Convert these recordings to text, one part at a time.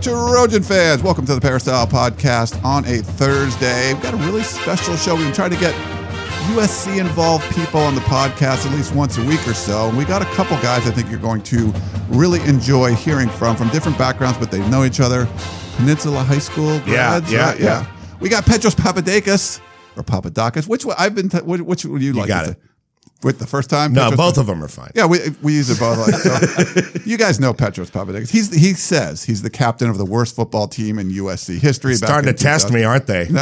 Trojan fans. Welcome to the Peristyle Podcast on a Thursday. We've got a really special show. We've been trying to get USC involved people on the podcast at least once a week or so. And we got a couple guys I think you're going to really enjoy hearing from, from different backgrounds, but they know each other. Peninsula High School grads, yeah, right? yeah. We got Petros Papadakis or Papadakis. Which one? I've been. T- which, which would you like? got to it. say? With the first time? No, Petros both of them are fine. yeah, we, we use it both. Like, so. you guys know Petros Papadakis. He's he says he's the captain of the worst football team in USC history. back Starting to test me, aren't they?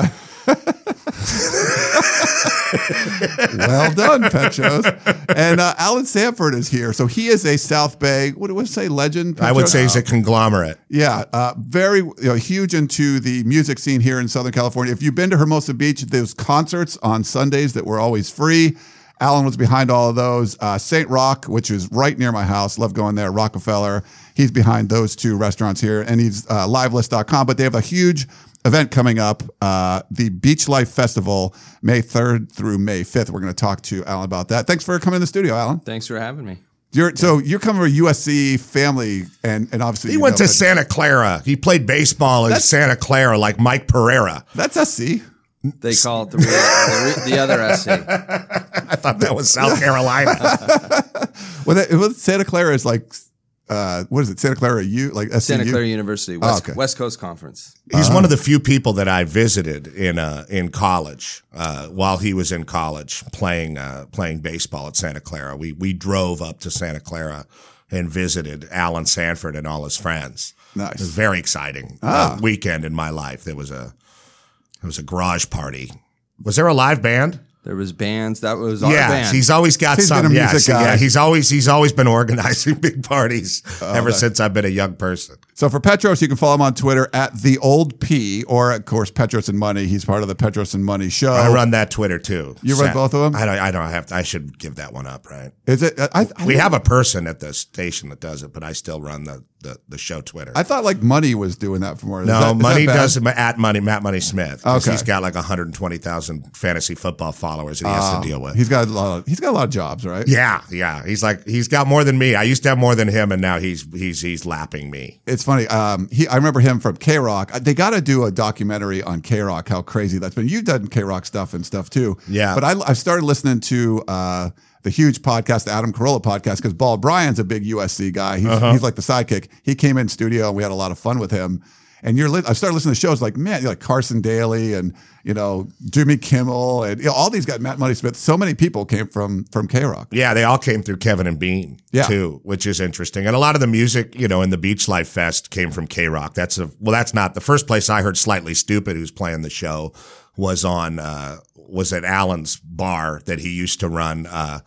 Well done, Petros. And uh, Allen Sanford is here, so he is a South Bay. What do we say? Legend. I would say he's a conglomerate. Yeah, uh, very you know, huge into the music scene here in Southern California. If you've been to Hermosa Beach, those concerts on Sundays that were always free. Allen was behind all of those. Uh, St. Rocke, which is right near my house, love going there. Rockefeller, he's behind those two restaurants here, and he's uh, livelist.com. But they have a huge event coming up, uh, the Beach Life Festival, May 3rd through May 5th. We're going to talk to Allen about that. Thanks for coming in the studio, Allen. Thanks for having me. You're, so you're coming from a USC family, and, and obviously He you went know to that- Santa Clara. He played baseball in That's- Santa Clara like Mike Pereira. That's SC. They call it the, real, the, re- the other SC. I thought that was South Carolina. Well, that, well, Santa Clara is like, uh, what is it? Santa Clara U, like SCU? Santa Clara University, West, Oh, okay. West Coast Conference. He's one of the few people that I visited in uh, in college uh, while he was in college playing uh, playing baseball at Santa Clara. We we drove up to Santa Clara and visited Allen Sanford and all his friends. Nice. It was very exciting Ah. uh, weekend in my life. There was a there was a garage party. Was there a live band? There was bands. That was our yeah, band. he's always got He's been some. a yeah, music so- yeah, he's always he's always been organizing big parties oh, ever okay. since I've been a young person. So for Petros, you can follow him on Twitter at the old P, or of course Petros and Money. He's part of the Petros and Money show. I run that Twitter too. You run both of them? I don't. I don't have. To, I should give that one up, right? Is it? I, I, We have a person at the station that does it, but I still run the the, the show Twitter. I thought like Money was doing that for more. No, that Money does it at Money Matt Money Smith. Okay. he's got like 120,000 fantasy football followers that he has to deal with. Uh, He's got a lot. Of, he's got a lot of jobs, right? yeah, yeah. He's like he's got more than me. I used to have more than him, and now he's he's he's lapping me. It's funny. Um, he, I remember him from KROQ. They got to do a documentary on KROQ. How crazy that's been. You've done KROQ stuff and stuff too. Yeah. But I, I started listening to uh, the huge podcast, the Adam Carolla podcast, because Bald Bryan's a big USC guy. He's, Uh-huh. he's like the sidekick. He came in studio and we had a lot of fun with him. And you're, li- I started listening to shows like man, you're like Carson Daly and you know Jimmy Kimmel and you know, all these guys, Matt Money Smith. So many people came from from KROQ. Yeah, they all came through Kevin and Bean Yeah. too, which is interesting. And a lot of the music, you know, in the Beach Life Fest came from KROQ. That's a well, that's not the first place I heard Slightly Stoopid, who's playing the show, was on uh, was at Allen's bar that he used to run. Uh,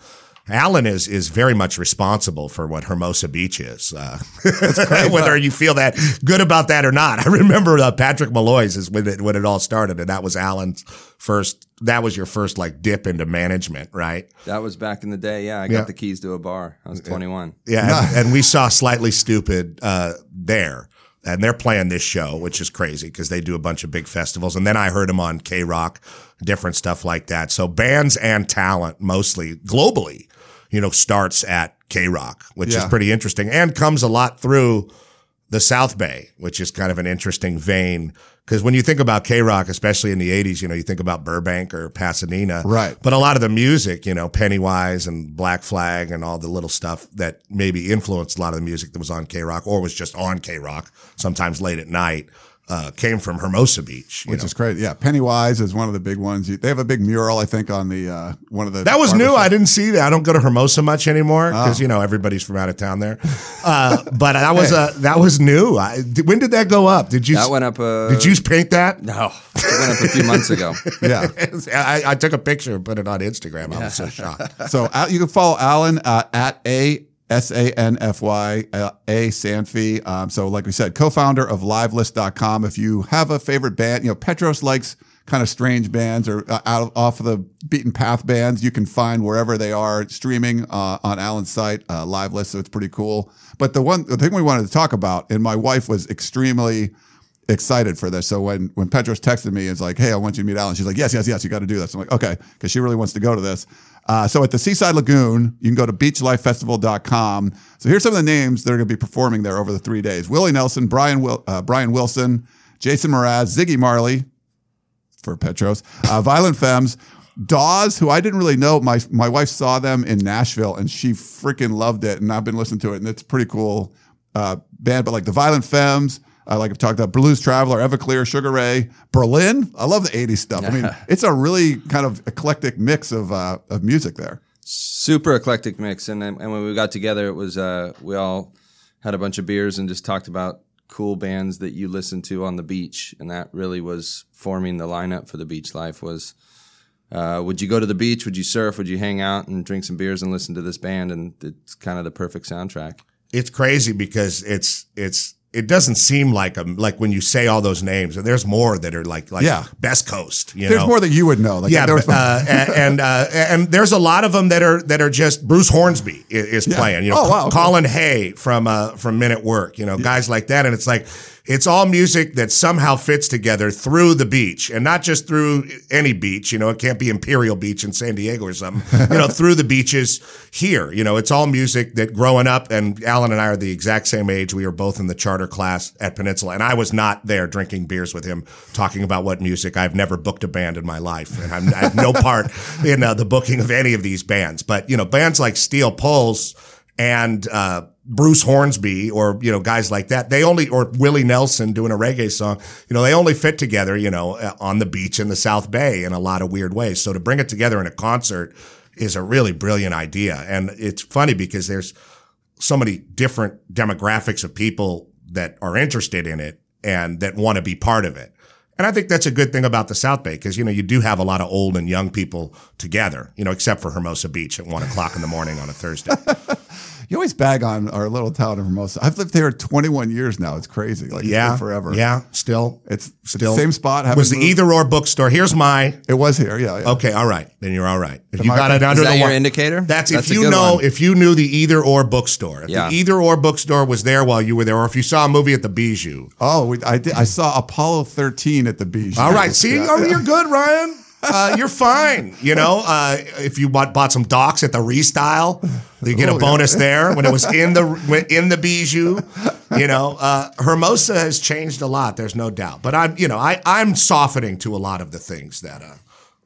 Allen is is very much responsible for what Hermosa Beach is, uh, whether you feel that good about that or not. I remember uh, Patrick Molloy's is when it when it all started, and that was Allen's first. That was your first like dip into management, right? that was back in the day. Yeah, I got Yeah. the keys to a bar. I was 21. Yeah, and, and we saw Slightly Stoopid uh, there, and they're playing this show, which is crazy because they do a bunch of big festivals. And then I heard them on KROQ, different stuff like that. So bands and talent, mostly globally, you know, starts at KROQ, which Yeah. is pretty interesting, and comes a lot through the South Bay, which is kind of an interesting vein. Because when you think about KROQ, especially in the 80s, you know, you think about Burbank or Pasadena. Right. But a lot of the music, you know, Pennywise and Black Flag and all the little stuff that maybe influenced a lot of the music that was on KROQ or was just on KROQ, sometimes late at night, uh, came from Hermosa Beach. Which know. is crazy. Yeah, Pennywise is one of the big ones. They have a big mural, I think, on the uh, one of the. That was new. barbershops. I didn't see that. I don't go to Hermosa much anymore Oh. because you know everybody's from out of town there. Uh, but that was uh, that was new. I, when did that go up? Did you? That went up. Uh, Did you paint that? No, it went up a few months ago. Yeah. I, I took a picture and put it on Instagram. I was so shocked. So uh, you can follow Allen uh, at a S A N F Y uh, A Sanfy. Um, so, like we said, co-founder of Livelist.com. If you have a favorite band, you know Petros likes kind of strange bands or uh, out of, off of the beaten path bands. You can find wherever they are streaming uh, on Allen's site, uh, Live List. So it's pretty cool. But the one the thing we wanted to talk about, and my wife was extremely excited for this. So when when Petros texted me, it's like, "Hey, I want you to meet Allen." She's like, "Yes, yes, yes, you got to do this." I'm like, "Okay," because she really wants to go to this. Uh, so at the Seaside Lagoon, you can go to beachlifefestival.com. So here's some of the names that are going to be performing there over the three days: Willie Nelson, Brian Wil- uh, Brian Wilson, Jason Mraz, Ziggy Marley for Petros, uh, Violent Femmes. Dawes, who I didn't really know, my my wife saw them in Nashville and she freaking loved it, and I've been listening to it, and it's pretty cool uh, band. But like the Violent Femmes, uh, like I've talked about, Blues Traveler, Everclear, Sugar Ray, Berlin. I love the '80s stuff. I mean, it's a really kind of eclectic mix of uh, of music there. Super eclectic mix, and and when we got together, it was uh, we all had a bunch of beers and just talked about cool bands that you listen to on the beach, and that really was forming the lineup for the beach life. Was uh, would you go to the beach? Would you surf? Would you hang out and drink some beers and listen to this band? And it's kind of the perfect soundtrack. It's crazy because it's it's it doesn't seem like a like when you say all those names. and There's more that are like like Yeah. Best Coast. You There's know? more that you would know. Like, yeah, there uh, and and, uh, and there's a lot of them that are that are just Bruce Hornsby i- is, playing. You know, Oh, wow. Colin Hay from uh, from Men at Work. You know, guys like that, and it's like it's all music that somehow fits together through the beach, and not just through any beach. You know, it can't be Imperial Beach in San Diego or something. you know, through the beaches here. You know, it's all music that growing up, and Allen and I are the exact same age. We were both in the charter class at Peninsula, and I was not there drinking beers with him, talking about what music. I've never booked a band in my life, and I'm, I have no part in uh, the booking of any of these bands. But you know, bands like Steel Pulse and uh, Bruce Hornsby, or you know, guys like that, they only or Willie Nelson doing a reggae song, you know, they only fit together, you know, uh, on the beach in the South Bay in a lot of weird ways. So to bring it together in a concert is a really brilliant idea, and it's funny because there's so many different demographics of people that are interested in it and that want to be part of it. And I think that's a good thing about the South Bay because, you know, you do have a lot of old and young people together, you know, except for Hermosa Beach at one o'clock in the morning on a Thursday. You always bag on our little town of Hermosa. I've lived there 21 years now. It's crazy. Like yeah. been forever. Yeah. Still. It's still. the same spot. haven't Was the moved. either or bookstore. Here's my. It was here. Yeah. yeah. Okay. All right. Then you're all right. If you I- got it Is under that the your wire- indicator? That's, That's if you know, one. if you knew the either or bookstore. If Yeah. the either or bookstore was there while you were there, or if you saw a movie at the Bijou. Oh, we, I did. I saw Apollo 13 at the beach. All right. See, Yeah. oh, you're good, Ryan. Uh, you're fine. You know, uh, if you bought, bought some docks at the Restyle, you get Oh, a yeah. bonus there when it was in the in the Bijou. You know, uh, Hermosa has changed a lot. There's no doubt. But I'm, you know, I I'm softening to a lot of the things that uh,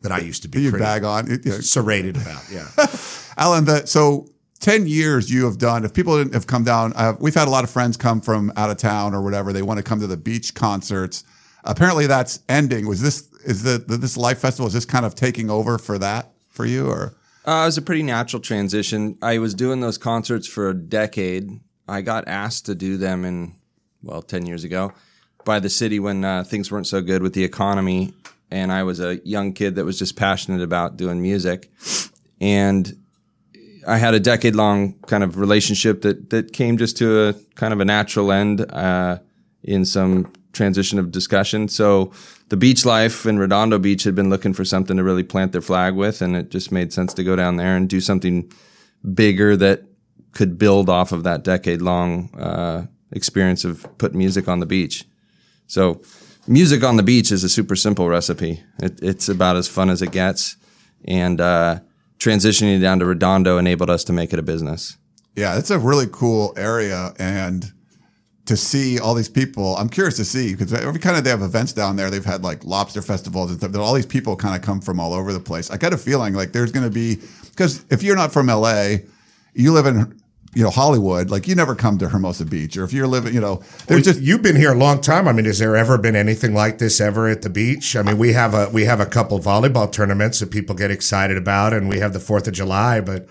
that I used to be you pretty bag on. It- yeah. serrated about. Yeah. Allen, the, so 10 years you have done, if people didn't have come down, uh, we've had a lot of friends come from out of town or whatever. They want to come to the beach concerts. Apparently that's ending. Was this, is the this life festival, is this kind of taking over for that for you or? Uh, it was a pretty natural transition. I was doing those concerts for a decade. I got asked to do them in, well, 10 years ago by the city when uh, things weren't so good with the economy. And I was a young kid that was just passionate about doing music. And I had a decade long kind of relationship that, that came just to a kind of a natural end uh, in some transition of discussion. So the beach life in Redondo Beach had been looking for something to really plant their flag with, and it just made sense to go down there and do something bigger that could build off of that decade long uh, experience of putting music on the beach. So music on the beach is a super simple recipe. It, it's about as fun as it gets, and uh, transitioning down to Redondo enabled us to make it a business. Yeah, it's a really cool area. And to see all these people, I'm curious to see because every kind of they have events down there. They've had like lobster festivals and stuff. That all these people kind of come from all over the place. I got a feeling like there's going to be because if you're not from LA, you live in you know Hollywood. Like you never come to Hermosa Beach, or if you're living, you know, there's just You've been here a long time. I mean, has there ever been anything like this ever at the beach? I mean, we have a we have a couple volleyball tournaments that people get excited about, and we have the Fourth of July. But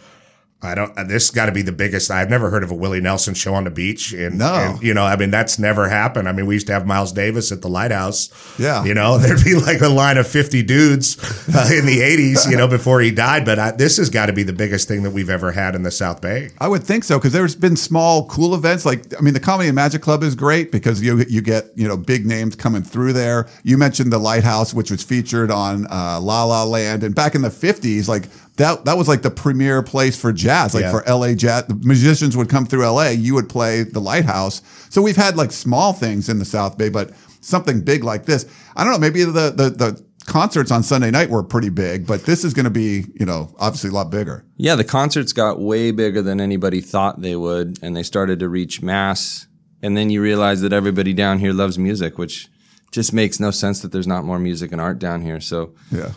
I don't. uh, This got to be the biggest. I've never heard of a Willie Nelson show on the beach. And, No. and, you know, I mean, that's never happened. I mean, we used to have Miles Davis at the Lighthouse. Yeah. you know, there'd be like a line of fifty dudes uh, in the '80s, you know, before he died. But I, this has got to be the biggest thing that we've ever had in the South Bay. I would think so because there's been small, cool events. Like, I mean, the Comedy and Magic Club is great because you you get you know big names coming through there. You mentioned the Lighthouse, which was featured on uh, La La Land, and back in the '50s, like that that was like the premier place for jazz, like Yeah. for LA jazz. The musicians would come through LA. You would play the Lighthouse. So we've had like small things in the South Bay, but something big like this, I don't know. Maybe the the the concerts on Sunday night were pretty big, but this is going to be you know obviously a lot bigger. Yeah, the concerts got way bigger than anybody thought they would, and they started to reach mass. And then you realize that everybody down here loves music, which just makes no sense that there's not more music and art down here. So Yeah.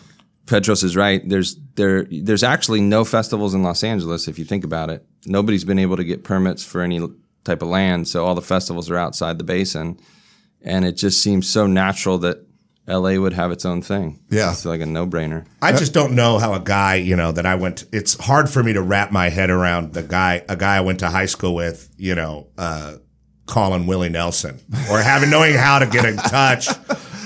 Petros is right. There's there there's actually no festivals in Los Angeles if you think about it. Nobody's been able to get permits for any type of land, so all the festivals are outside the basin. And it just seems so natural that LA would have its own thing. Yeah. It's like a no-brainer. I just don't know how a guy, you know, that I went. It's hard for me to wrap my head around the guy, a guy I went to high school with, you know, uh, calling Willie Nelson or having knowing how to get in touch,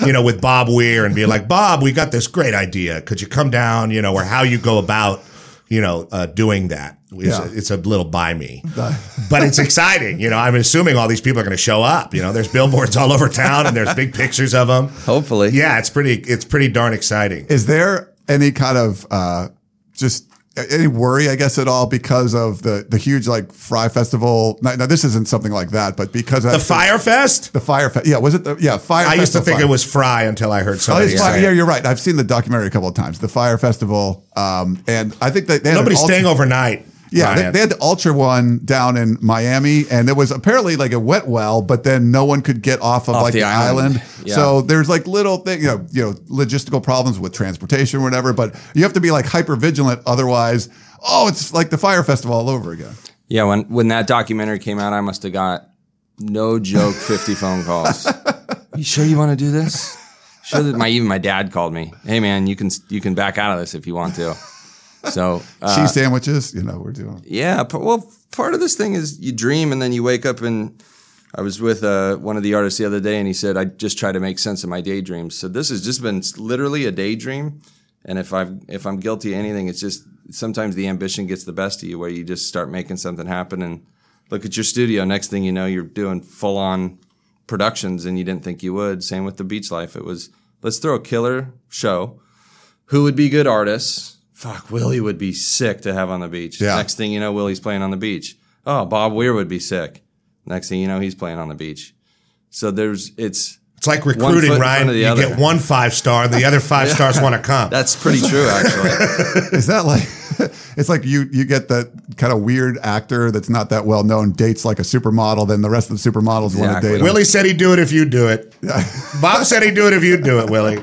you know, with Bob Weir and be like, Bob, we got this great idea. Could you come down? You know, or how you go about, you know, uh, doing that. It's, Yeah. it's a little by me, but it's exciting. You know, I'm assuming all these people are going to show up. You know, there's billboards all over town and there's big pictures of them. Hopefully. Yeah, it's pretty. It's pretty darn exciting. Is there any kind of uh, just any worry, I guess, at all because of the the huge like Fry Festival? Now, now this isn't something like that, but because of The Fyre Fest. the Fire Fe- yeah, was it the yeah Fire? I used to think Fire. it was Fry until I heard Oh, somebody say. yeah, you're right. I've seen the documentary a couple of times. The Fyre Festival, um, and I think that they had Nobody's staying overnight. Yeah, they, they had the Ultra one down in Miami, and it was apparently like it went well, but then no one could get off of Off like the, the island. island. Yeah. So there's like little thing, you know, you know, logistical problems with transportation or whatever. But you have to be like hyper vigilant, otherwise, oh, it's like the Fyre festival all over again. Yeah, when when that documentary came out, I must have got no joke fifty phone calls. you sure you want to do this? Sure that my even my dad called me. Hey man, you can you can back out of this if you want to. So uh, Cheese sandwiches, you know, we're doing. yeah, p- well, part of this thing is you dream and then you wake up and I was with uh, one of the artists the other day and he said I just try to make sense of my daydreams. So this has just been literally a daydream. And if I if I'm guilty of anything, it's just sometimes the ambition gets the best of you, where you just start making something happen and look at your studio. Next thing you know, you're doing full on productions, and you didn't think you would. Same with the beach life. It was let's throw a killer show. Who would be good artists? Fuck, Willie would be sick to have on the beach. Yeah. Next thing you know, Willie's playing on the beach. Oh, Bob Weir would be sick. Next thing you know, he's playing on the beach. So there's it's It's like recruiting, in front Ryan. of the You other. get one five star, and the other five stars want to come. that's pretty true actually. Is that like? it's like you you get that kind of weird actor that's not that well known dates like a supermodel, then the rest of the supermodels want to Exactly. date him. Willie said he'd do it if you do it. Bob said he'd do it if you do it, Willie.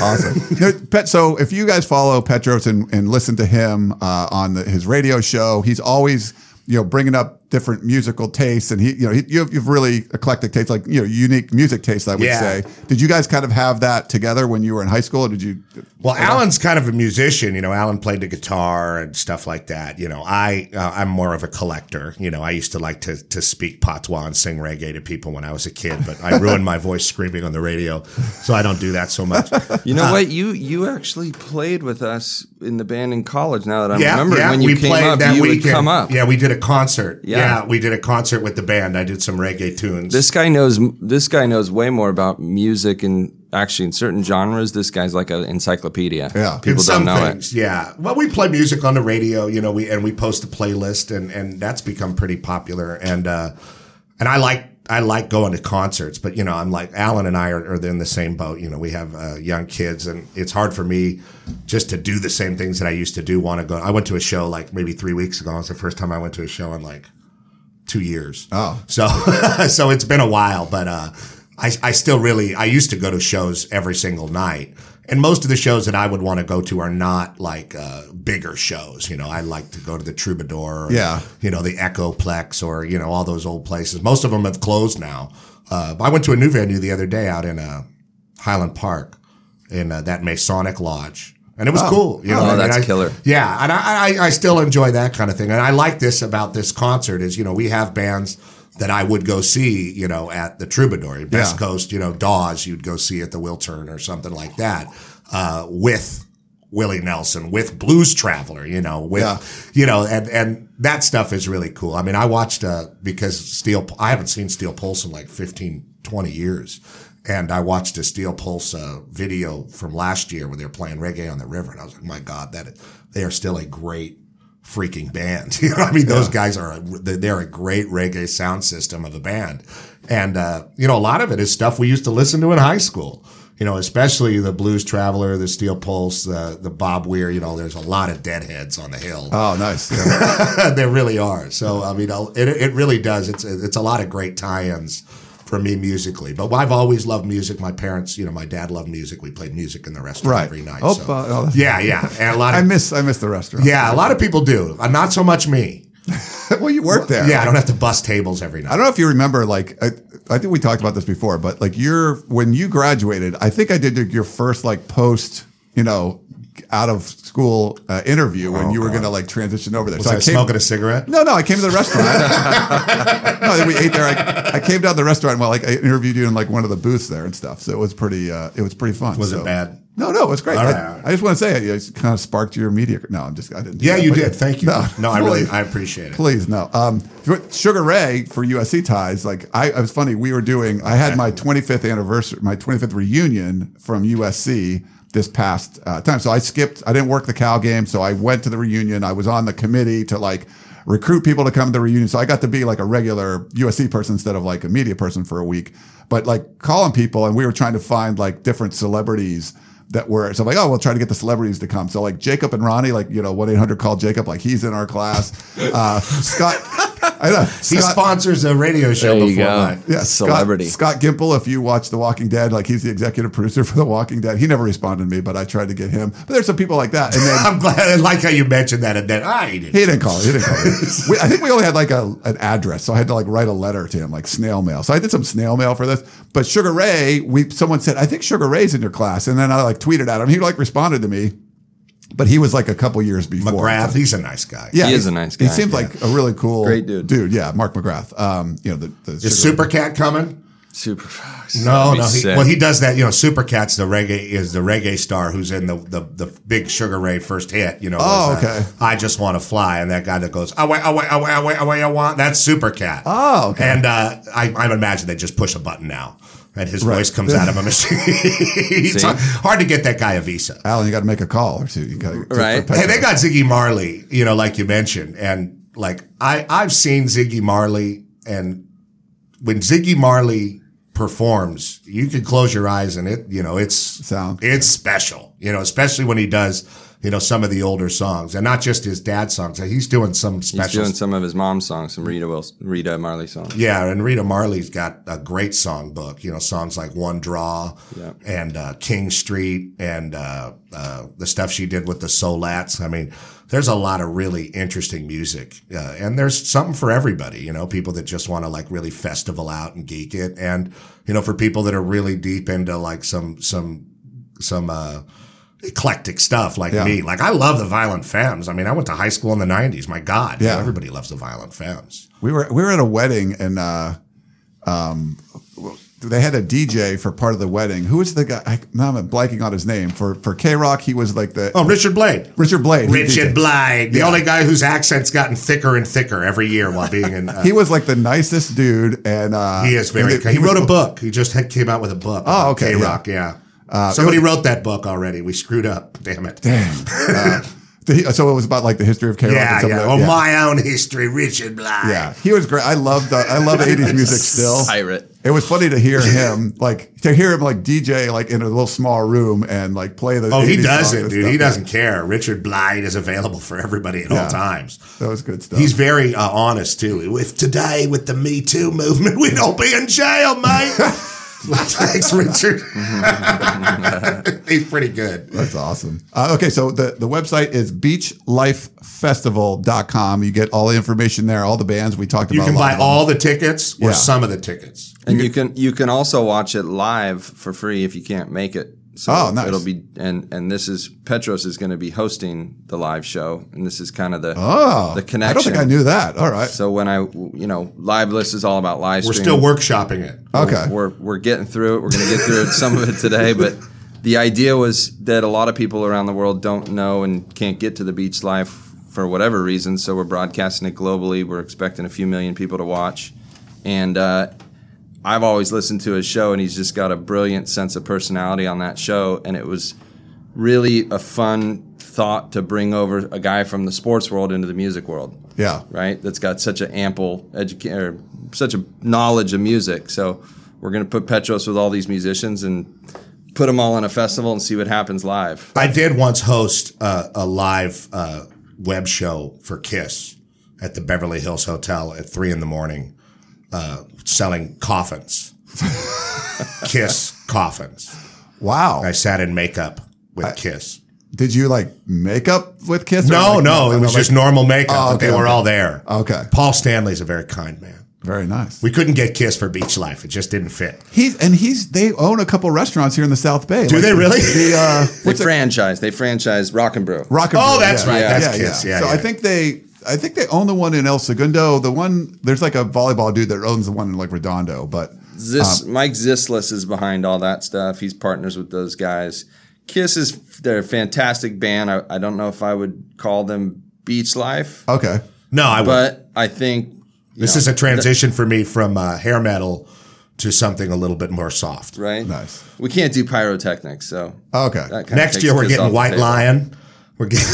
Awesome. Pet, so if you guys follow Petros and, and listen to him uh, on the, his radio show, he's always you know bringing up different musical tastes, and he you know he, you have, you have really eclectic tastes, like you know unique music tastes. I would Yeah. say. Did you guys kind of have that together when you were in high school, or did you? Well, Allen's kind of a musician. You know, Allen played the guitar and stuff like that. You know, I uh, I'm more of a collector. You know, I used to like to to speak patois and sing reggae to people when I was a kid, but I ruined my voice screaming on the radio, so I don't do that so much. You know what? You you actually played with us in the band in college. Now that I Yeah, remember, yeah, when you we came played up, that you weekend. would come up. Yeah, we did a concert. Yeah. Yeah. we did a concert with the band. I did some reggae tunes. This guy knows. This guy knows way more about music and actually in certain genres. This guy's like an encyclopedia. Yeah. People don't know things, yeah. Well, we play music on the radio, you know, we and we post a playlist, and and that's become pretty popular. And uh, and I like I like going to concerts, but you know, I'm like Allen and I are, are in the same boat. You know, we have uh, young kids, and it's hard for me just to do the same things that I used to do. Want to go? I went to a show like maybe three weeks ago. It was the first time I went to a show in like two years. Oh. So so it's been a while, but uh, I I still really I used to go to shows every single night. And most of the shows that I would want to go to are not like uh, bigger shows. You know, I like to go to the Troubadour, or, Yeah. you know, the Echoplex, or you know, all those old places. Most of them have closed now. Uh, I went to a new venue the other day out in uh, Highland Park in uh, that Masonic Lodge, and it was cool. You know, Oh, that's I- killer. Yeah, and I, I I still enjoy that kind of thing, and I like this about this concert is you know we have bands that I would go see you know at the Troubadour, Best Yeah. Coast, you know Dawes, you'd go see at the Wiltern or something like that uh, with. Willie Nelson with Blues Traveler, you know, with Yeah. you know, and and that stuff is really cool. I mean, I watched uh because Steel I haven't seen Steel Pulse in like 15 20 years. And I watched a Steel Pulse uh, video from last year where they were playing reggae on the river, and I was like, "My God, that they are still a great freaking band." You know, I mean, those guys are a, they're a great reggae sound system of a band, and uh, you know, a lot of it is stuff we used to listen to in high school. You know, especially the Blues Traveler, the Steel Pulse, the the Bob Weir. You know, there's a lot of deadheads on the hill. Oh, nice. Yeah. there really are. So I mean, it it really does. It's it's a lot of great tie-ins for me musically. But I've always loved music. My parents, you know, my dad loved music. We played music in the restaurant Right. every night. Oh, so- uh, yeah, yeah, and a lot I miss I miss the restaurant. yeah, a lot of people do. Uh, not so much me. well, you work there. Yeah, I don't have to bust tables every night. I don't know if you remember, like, I, I think we talked about this before, but like, you're when you graduated, I think I did your first like post, you know, out of school uh, interview when you were going to like transition over there. Oh, Was I, smoking a cigarette? No, no, I came to the restaurant. no, we ate there. I, I came down to the restaurant while like I interviewed you in like one of the booths there and stuff. So it was pretty, uh, it was pretty fun. Was So- it bad? No, no, it was great. All I, right. I just want to say it, it kind of sparked your media. No, I'm just, I didn't. do Yeah, that, you did. Thank you. No, No, I really. I appreciate it. Please, no. Um, Sugar Ray for USC ties. Like I, it was funny. We were doing. I had my 25th anniversary, my 25th reunion from USC this past uh, time. So I skipped. I didn't work the Cal game, so I went to the reunion. I was on the committee to like recruit people to come to the reunion. So I got to be like a regular USC person instead of like a media person for a week. But like calling people, and we were trying to find like different celebrities that were so I'm like, oh, we'll try to get the celebrities to come. So like Jacob and Ronnie, like you know, one eight hundred called Jacob, like he's in our class. Uh, Scott, I know He Scott, sponsors a radio show There you before go. mine. yeah, Celebrity. Scott, Scott Gimple. If you watch The Walking Dead, like he's the executive producer for The Walking Dead. He never responded to me, but I tried to get him. But there's some people like that, and then. I'm glad. I like how you mentioned that, and then ah, he didn't. He didn't call. He didn't call. we, I think we only had like a, an address, so I had to like write a letter to him, like snail mail. So I did some snail mail for this. But Sugar Ray, we someone said, I think Sugar Ray's in your class, and then I like tweeted at him. He like responded to me, but he was like a couple years before. McGrath, he's a nice guy. Yeah, He is he's- a nice guy. He guy. seems like a really cool, Great dude. Dude, yeah, Mark McGrath. Um, you know the, the Is Sugar- Supercat coming? Super. No, no. He, well, he does that. You know, Supercat's the reggae is the reggae star who's in the the, the big Sugar Ray first hit. You know, Oh, was, uh, okay. I just want to fly, and that guy that goes away, away, away, away, away, I want. That's Supercat. Oh, okay. And uh, I, I imagine they just push a button now, and his Right. voice comes out of a machine. it's See? hard to get that guy a visa. Allen, you got to make a call or two. You got to Right. Hey, they got Ziggy Marley, you know, like you mentioned, and like I I've seen Ziggy Marley, and when Ziggy Marley performs, you can close your eyes and it, you know, it's Sound. it's special, you know, especially when he does, you know, some of the older songs, and not just his dad's songs. He's doing some special. He's doing some of his mom's songs, some Rita Wilson, Rita Marley songs. Yeah, and Rita Marley's got a great song book. You know, songs like One Draw Yeah. and uh, King Street and uh, uh, the stuff she did with the Soulettes. I mean, there's a lot of really interesting music, uh, and there's something for everybody. You know, people that just want to like really festival out and geek it, and you know, for people that are really deep into like some some some. uh eclectic stuff like Yeah. me like i love the violent femmes i mean i went to high school in the 90s my god Yeah. everybody loves the violent femmes We were we were at a wedding and uh, um, they had a DJ for part of the wedding. Who was the guy? I, now I'm blanking on his name. For for KROQ, he was like the oh richard blade Richard Blade. Richard DJ'd. The Yeah. only guy whose accent's gotten thicker and thicker every year while being in. Uh, He was like the nicest dude, and uh, he is very. He, was- wrote a book. He just had, came out with a book. Oh, okay, KROQ, yeah. Somebody wrote that book already. We screwed up. Damn it. Damn. Uh, the- so it was about like the history of KROQ. Yeah, yeah. of Oh, the, my own history, Richard Blythe. yeah. He was great. I loved. Uh, I love '80s music still. Pirate. It was funny to hear him like to hear him like DJ like in a little small room and like play the. Oh, he doesn't, dude. stuff. He doesn't care. Richard Blythe is available for everybody at Yeah. all times. That was good stuff. He's very uh, honest too. With today, with the Me Too movement, we'd all be in jail, mate. Thanks, Richard. He's pretty good. That's awesome. Uh, okay, so the, the website is beachlifefestival.com. You get all the information there, all the bands we talked You about. You can buy all the tickets or Yeah. some of the tickets. And you can you can also watch it live for free if you can't make it So Oh, nice. it'll be and and this is Petros is going to be hosting the live show, and this is kind of the Oh, the connection. I don't think I knew that. All right. So when I you know live list is all about live. We're stream. still workshopping it. Okay. We're we're getting through it. We're going to get through it, some of it today, but the idea was that a lot of people around the world don't know and can't get to the beach live for whatever reason. So we're broadcasting it globally. We're expecting a few million people to watch, and uh, I've always listened to his show, and he's just got a brilliant sense of personality on that show, and it was really a fun thought to bring over a guy from the sports world into the music world yeah. right? That's got such an ample education or such a knowledge of music. So we're going to put Petros with all these musicians and put them all in a festival and see what happens live. I did once host uh, a live uh, web show for Kiss at the Beverly Hills Hotel at three in the morning, uh, selling coffins. Kiss coffins. Wow. I sat in makeup with Kiss. Did you like makeup with Kiss? No, like, no, it was like- just normal makeup. Oh, but okay, they were okay. all there. Okay. Paul Stanley's a very kind man. very nice. We couldn't get Kiss for Beach Life. It just didn't fit. He's and he's they own a couple restaurants here in the South Bay. Do they really? The uh, They what's it? franchise. They franchise Rock and Brew. Rock and Oh, Brew, that's yeah. right. Yeah, That's yeah, Kiss. yeah. Yeah, so I think they I think they own the one in El Segundo. The one there's like a volleyball dude that owns the one in like Redondo, but Zis, Um, Mike Zislis is behind all that stuff. He's partners with those guys. Kiss is they're a fantastic band. I, I don't know if I would call them beach life, okay. No, I would. but I think This know, is a transition for me from uh, hair metal to something a little bit more soft. right. Nice. We can't do pyrotechnics, so Okay. Next year we're getting off the White table, Lion. We're getting.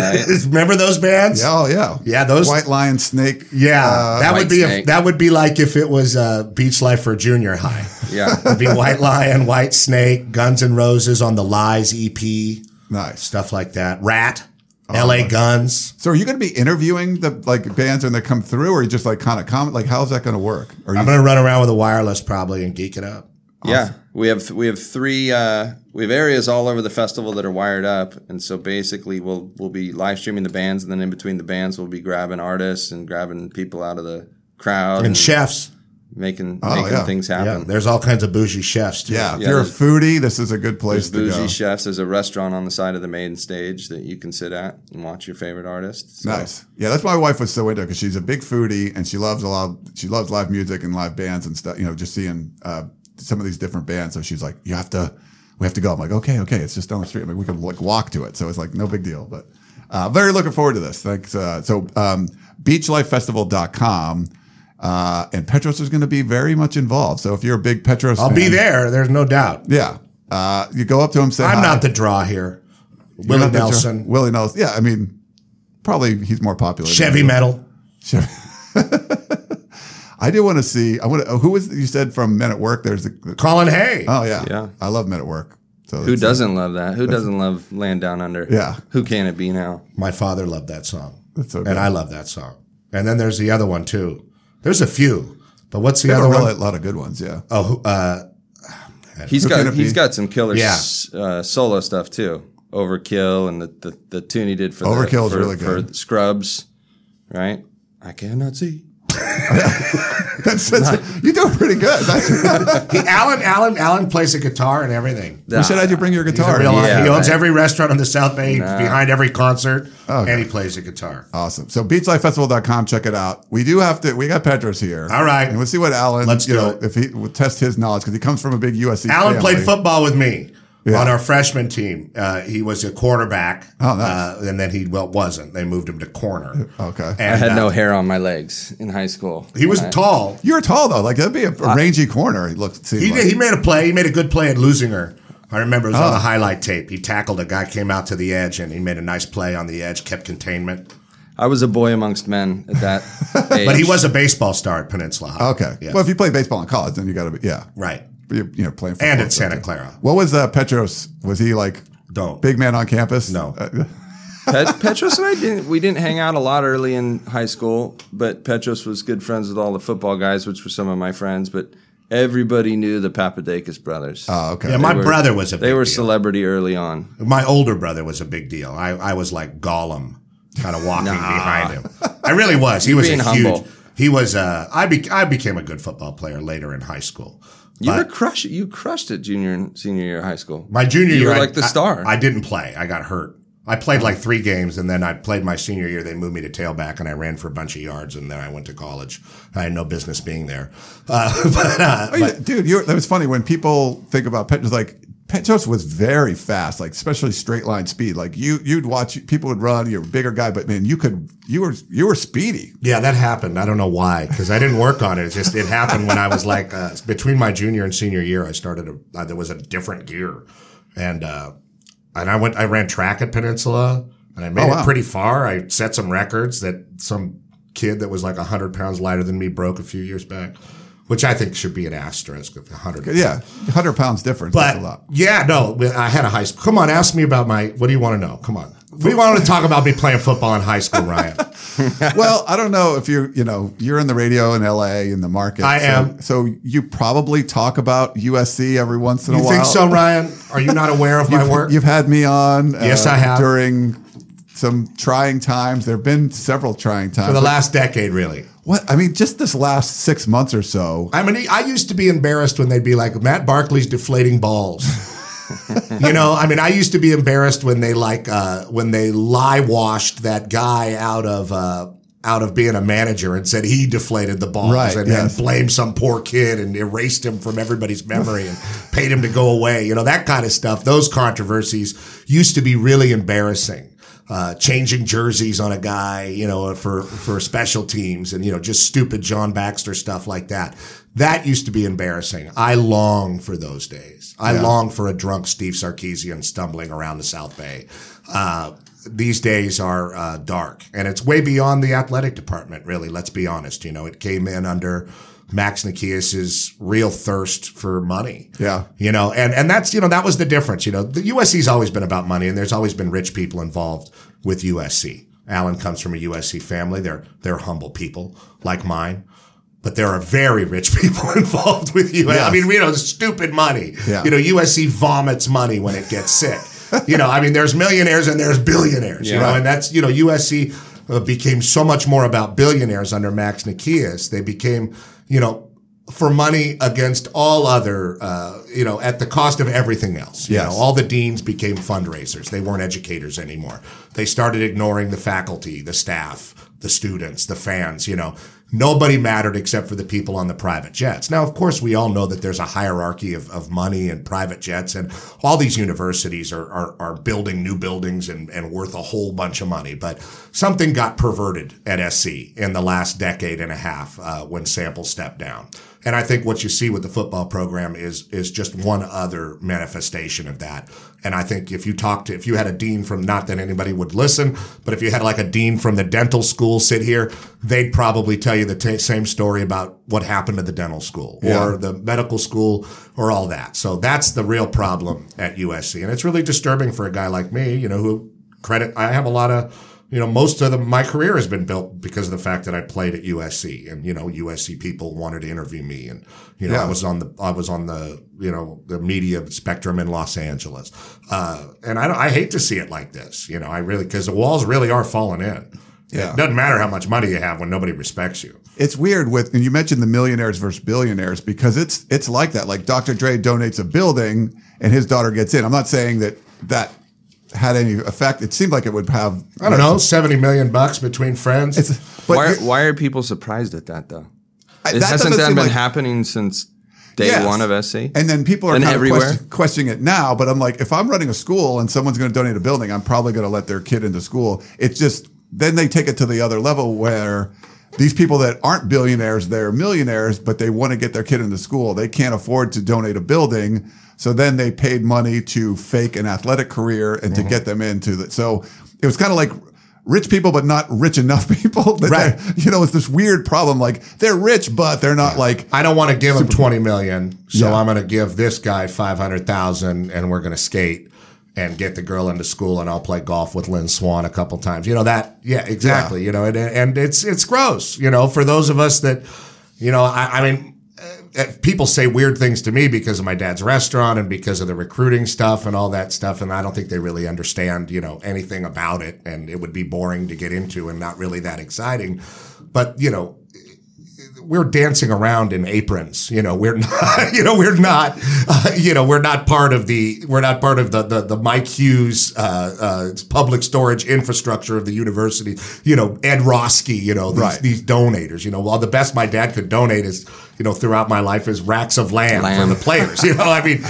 right? Remember those bands? Yeah, oh yeah. Yeah, those- White Lion Snake. Yeah, uh, that would be if, that would be like if it was uh, Beach Life for junior high. Yeah. It'd be White Lion, White Snake, Guns and Roses on the Lies EP, nice. stuff like that. Ratt, Oh, L.A. Guns. So are you going to be interviewing the like bands when they come through, or are you just like kind of comment? Like, how's that going to work? Are you I'm gonna run around with a wireless probably and geek it up. Yeah, we have we have three uh, we have areas all over the festival that are wired up, and so basically we'll we'll be live streaming the bands, and then in between the bands we'll be grabbing artists and grabbing people out of the crowd And chefs. making Oh, making yeah. things Yeah, happen. there's all kinds of bougie chefs too. yeah? If Yeah, you're a foodie, this is a good place There's to bougie go. Bougie chefs. There's a restaurant on the side of the main stage that you can sit at and watch your favorite artists. So, Nice. Yeah, that's why my wife was so into it because she's a big foodie and she loves a lot. Of, she loves live music and live bands and stuff. You know, just seeing uh, some of these different bands. So she's like, "You have to, we have to go." I'm like, "Okay, okay, it's just down the street. I mean, we can like walk to it." So it's like no big deal. But uh, very looking forward to this. Thanks. Uh, so um, beachlifefestival.com. Uh, and Petros is going to be very much involved. So if you're a big Petros, I'll fan, be there. There's no doubt. Yeah, uh, you go up to him, say, I'm hi. not the draw here. You're Willie Nelson, Willie Nelson. Yeah, I mean, probably he's more popular. Chevy Metal. Metal. I do want to see. I want to. Who was you said from Men at Work? There's the. Colin Hay. Oh yeah, Yeah. I love Men at Work. So Who doesn't love that? Who doesn't love Land Down Under? Yeah. Who can it be now? My father loved that song. That's so good. and I love that song. And then there's the other one too. There's a few. But what's the There other really one? a lot of good ones. Yeah. Oh, who- uh, He's Who got it he's be? got some killer Yeah. s- uh, solo stuff too. Overkill and the, the, the tune he did for Overkill is for- really for good. Scrubs, right? I cannot see. That's, that's you do pretty good. That's, he, Allen, Allen, Allen plays the guitar and everything. we should have you bring your guitar. real- Yeah, he owns right. every restaurant on the South Bay, He's behind every concert, Okay. and he plays the guitar. Awesome. So beachlifefestival.com, check it out. We do have to, we got Petros here. All right. And we'll see what Allen, Let's you do know, it. if he will test his knowledge because he comes from a big USC Allen family. played football with me Yeah. on our freshman team. Uh, he was a quarterback. Oh, nice. uh, and then he well wasn't. They moved him to corner. Okay. And, I had uh, no hair on my legs in high school. He was I- tall. You're tall though. Like that'd be a, a rangy corner. He looked. He like. did, he made a play. He made a good play at losing her. I remember it was on Oh. the highlight tape. He tackled a guy, came out to the edge, and he made a nice play on the edge, kept containment. I was a boy amongst men at that age. But he was a baseball star at Peninsula High. Okay. Yeah. Well, if you play baseball in college, then you got to be yeah. right. You, you know, playing football And at Santa. Clara. What was uh, Petros? Was he like Don't. big man on campus? No. Uh, Pet- Petros and I didn't we didn't hang out a lot early in high school, but Petros was good friends with all the football guys, which were some of my friends. But everybody knew the Papadakis brothers. oh, okay. Yeah, my were- brother was a big they were deal. celebrity early on. My older brother was a big deal. I, I was like Gollum, kind of walking behind him. I really was. He was being a huge. humble. He was. Uh, I be, I became a good football player later in high school, You But- were crush You crushed it junior and senior year of high school. My junior You year, were I- like the star. I, didn't play. I got hurt. I played like three games, and then I played my senior year. They moved me to tailback, and I ran for a bunch of yards, and then I went to college. I had no business being there. Uh, but, uh, Oh, yeah, dude, you're, that was funny when people think about Petros. Like Petros was very fast, like especially straight line speed. Like you, you'd watch people would run. You're a bigger guy, but man, you could, you were, you were speedy. Yeah, that happened. I don't know why, because I didn't work on it. It's just it happened when I was like uh, between my junior and senior year. I started. A, uh, there was a different gear, and uh, and I went. I ran track at Peninsula, and I made Oh, it pretty far. I set some records that some kid that was like hundred pounds lighter than me broke a few years back, which I think should be an asterisk of hundred. Yeah, hundred pounds difference. But That's a lot. yeah, no, I had a high school. Come on, ask me about my. What do you want to know? Come on. We want to talk about me playing football in high school, Ryan. well, I don't know if you're, you know, you're in the radio in LA in the market. I so, am. So you probably talk about USC every once in a while. You think so, Ryan? Are you not aware of my work? you've had me on. uh, Yes, I have. During some trying times. There have been several trying times. For the last decade, really. What? I mean, just this last six months or so. I mean, I used to be embarrassed when they'd be like, Matt Barkley's deflating balls. you know, I mean, I used to be embarrassed when they like uh, when they lie washed that guy out of uh, out of being a manager and said he deflated the balls Right, and yes. then blamed some poor kid and erased him from everybody's memory and paid him to go away. You know, that kind of stuff. Those controversies used to be really embarrassing. Uh, changing jerseys on a guy, you know, for, for special teams and, you know, just stupid John Baxter stuff like that. That used to be embarrassing. I long for those days. I long for a drunk Steve Sarkisian stumbling around the South Bay. Uh, these days are uh, dark and it's way beyond the athletic department, really. Let's be honest. You know, it came in under Max Nikias's real thirst for money. Yeah. You know, and, and that's, you know, that was the difference. You know, the USC's always been about money and there's always been rich people involved with USC. Allen comes from a USC family. They're, they're humble people like mine, but there are very rich people involved with USC. I mean, you know, stupid money. Yeah. You know, USC vomits money when it gets sick. you know, I mean, there's millionaires and there's billionaires, you Yeah. know, and that's, you know, USC uh, became so much more about billionaires under Max Nikias. They became, you know, for money against all other, uh, you know, at the cost of everything else. You Yes. know, all the deans became fundraisers. They weren't educators anymore. They started ignoring the faculty, the staff, the students, the fans, you know. Nobody mattered except for the people on the private jets. Now, of course, we all know that there's a hierarchy of, of money and private jets, and all these universities are, are, are building new buildings and, and worth a whole bunch of money. But something got perverted at SC in the last decade and a half uh, when Sample stepped down. And I think what you see with the football program is is just one other manifestation of that. And I think if you talk to if you had a dean from not that anybody would listen, but if you had like a dean from the dental school sit here, they'd probably tell you the ta same story about what happened at the dental school Yeah. or the medical school or all that. So that's the real problem at USC, and it's really disturbing for a guy like me, you know, who credit I have a lot of you know, most of the, my career has been built because of the fact that I played at USC and, you know, USC people wanted to interview me and, you know, Yeah. I was on the, I was on the, you know, the media spectrum in Los Angeles. Uh, and I, don't- I hate to see it like this, you know, I really, cause the walls really are falling in. Yeah. It doesn't matter how much money you have when nobody respects you. It's weird with, and you mentioned the millionaires versus billionaires because it's it's like that. Like Dr. Dre donates a building and his daughter gets in. I'm not saying that that had any effect. It seemed like it would have. I don't know, 70 million bucks between friends. It's, but why, you're- why are people surprised at that though? I- It that hasn't that been like- happening since day Yes. one of SC? And then people are And kind everywhere? of question, questioning it now. But I'm like, if I'm running a school and someone's going to donate a building, I'm probably going to let their kid into school. It's just then they take it to the other level where these people that aren't billionaires, they're millionaires, but they want to get their kid into school. They can't afford to donate a building. So then they paid money to fake an athletic career and Mm-hmm. to get them into the. So it was kind of like rich people, but not rich enough people. That Right. You know, it's this weird problem. Like they're rich, but they're not like I don't want to give him 20 million, so Yeah. I'm going to give this guy 500,000 and we're going to skate and get the girl into school and I'll play golf with Lynn Swann a couple times. You know that yeah, exactly, you know, and and it's it's gross, you know, for those of us that you know, I, I mean Uh, people say weird things to me because of my dad's restaurant and because of the recruiting stuff and all that stuff and I don't think they really understand, you know, anything about it and it would be boring to get into and not really that exciting. But, you know, we're dancing around in aprons. You know, we're not. You know, we're not. Uh, you know, we're not part of the. We're not part of the the, the Mike Hughes uh, uh, public storage infrastructure of the university. You know, Ed Roski. You know, these, Right. these donators. You know, well, the best my dad could donate is. You know, throughout my life is racks of lamb, Lamb. for the players. You know, I mean,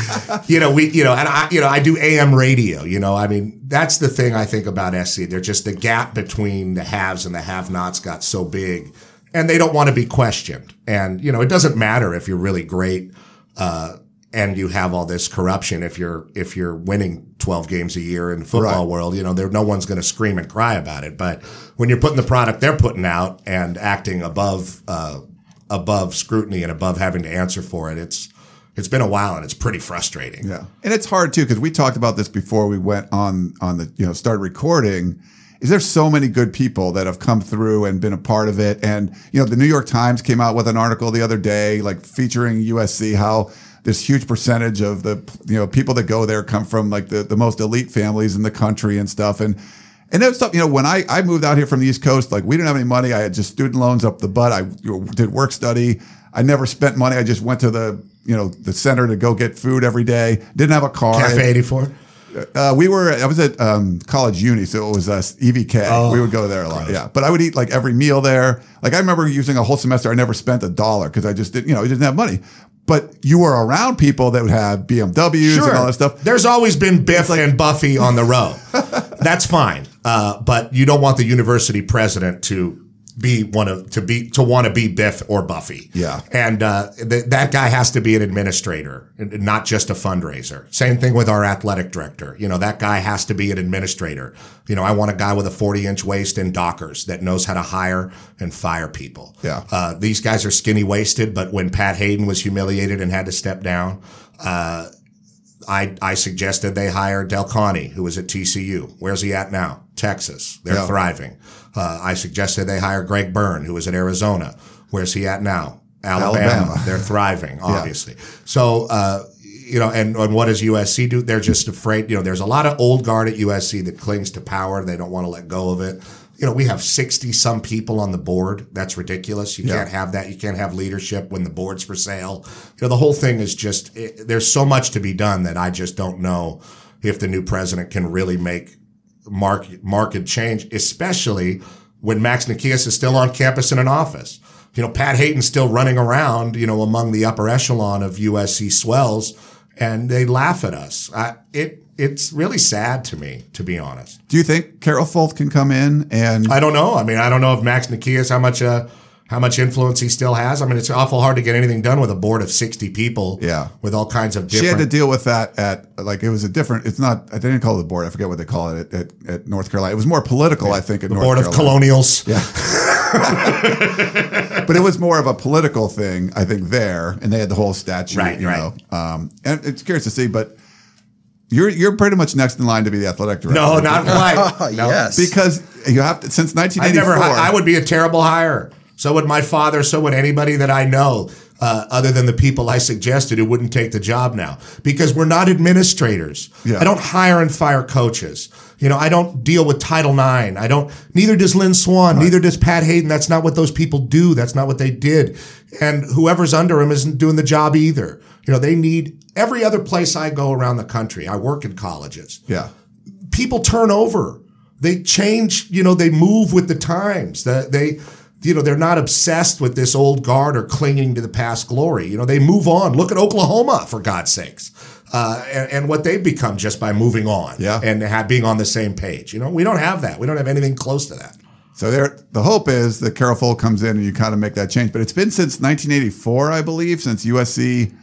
you know, we, you know, and I, you know, I do AM radio. You know, I mean, that's the thing I think about SC. They're just the gap between the haves and the have-nots got so big, and they don't want to be questioned. And you know, it doesn't matter if you're really great uh, and you have all this corruption. If you're if you're winning 12 games a year in the football Right. world, you know, there no one's going to scream and cry about it. But when you're putting the product they're putting out and acting above uh, above scrutiny and above having to answer for it, it's it's been a while and it's pretty frustrating. Yeah, and it's hard too because we talked about this before we went on on the you know started recording. Is there so many good people that have come through and been a part of it? And you know, the New York Times came out with an article the other day, like featuring USC, how this huge percentage of the you know people that go there come from like the, the most elite families in the country and stuff. And and that stuff, you know, when I, I moved out here from the East Coast, like we didn't have any money. I had just student loans up the butt. I did work study. I never spent money. I just went to the you know the center to go get food every day. Didn't have a car. Cafe 84. Uh, we were. I was at um, college uni, so it was uh, EVK. we would go there a lot. Yeah, but I would eat like every meal there. Like I remember using a whole semester. I never spent a dollar because I just didn't. You know, I didn't have money. But you were around people that would have BMWs and all that stuff. There's always been Biff and Buffy on the road. That's fine. Uh, but you don't want the university president to be one of to be to want to be Biff or Buffy. Yeah. and uh, th- that guy has to be an administrator, not just a fundraiser. Same thing with our athletic director. You know, that guy has to be an administrator. You know, I want a guy with a 40 inch waist and Dockers that knows how to hire and fire people. Yeah. Uh, these guys are skinny waisted, but when Pat Haden was humiliated and had to step down, uh, I, I suggested they hire Del Conti, who was at TCU. Where's he at now? Texas. They're Yeah. thriving. Uh, I suggested they hire Greg Byrne, who was at Arizona. Where's he at now? Alabama. Alabama. They're thriving, obviously. So, uh, you know, and, and what does USC do? They're just afraid. You know, there's a lot of old guard at USC that clings to power. They don't want to let go of it. You know, we have 60 some people on the board. That's ridiculous. You Yeah. can't have that. You can't have leadership when the board's for sale. You know, the whole thing is just, it, there's so much to be done that I just don't know if the new president can really make market, market change, especially when Max Nikias is still on campus in an office. You know, Pat Haden's still running around, you know, among the upper echelon of USC swells, and they laugh at us. I, it it's really sad to me, to be honest. Do you think Carol Folt can come in and I don't know. I mean, I don't know if Max Nikias how much uh, how much influence he still has. I mean, it's awful hard to get anything done with a board of sixty people. Yeah. with all kinds of she had to deal with that at like it was a different. It's not. I didn't call it the board. I forget what they call it at, at, at North Carolina. It was more political, I think. At North board of Carolina. colonials. Yeah. but it was more of a political thing, I think, there, and they had the whole statue, Right, you right. know. Um, and it's curious to see, but you're you're pretty much next in line to be the athletic director. No, not quite. No. yes. because you have to since I 1984. never. I would be a terrible hire. So would my father. So would anybody that I know, uh, other than the people I suggested who wouldn't take the job now, because we're not administrators. Yeah. I don't hire and fire coaches. You know, I don't deal with Title IX. I don't. Neither does Lynn Swann. Neither does Pat Haden. That's not what those people do. That's not what they did. And whoever's under him isn't doing the job either. You know, they need every other place I go around the country. I work in colleges yeah. people turn over. They change, you know, they move with the times. That they, you know, they're not obsessed with this old guard or clinging to the past glory. You know, they move on. Look at Oklahoma, for God's sakes, uh, and, and what they've become just by moving on Yeah. and have, being on the same page. You know, we don't have that. We don't have anything close to that. So there, the hope is that Carol Folt comes in and you kind of make that change. But it's been since 1984, I believe, since USC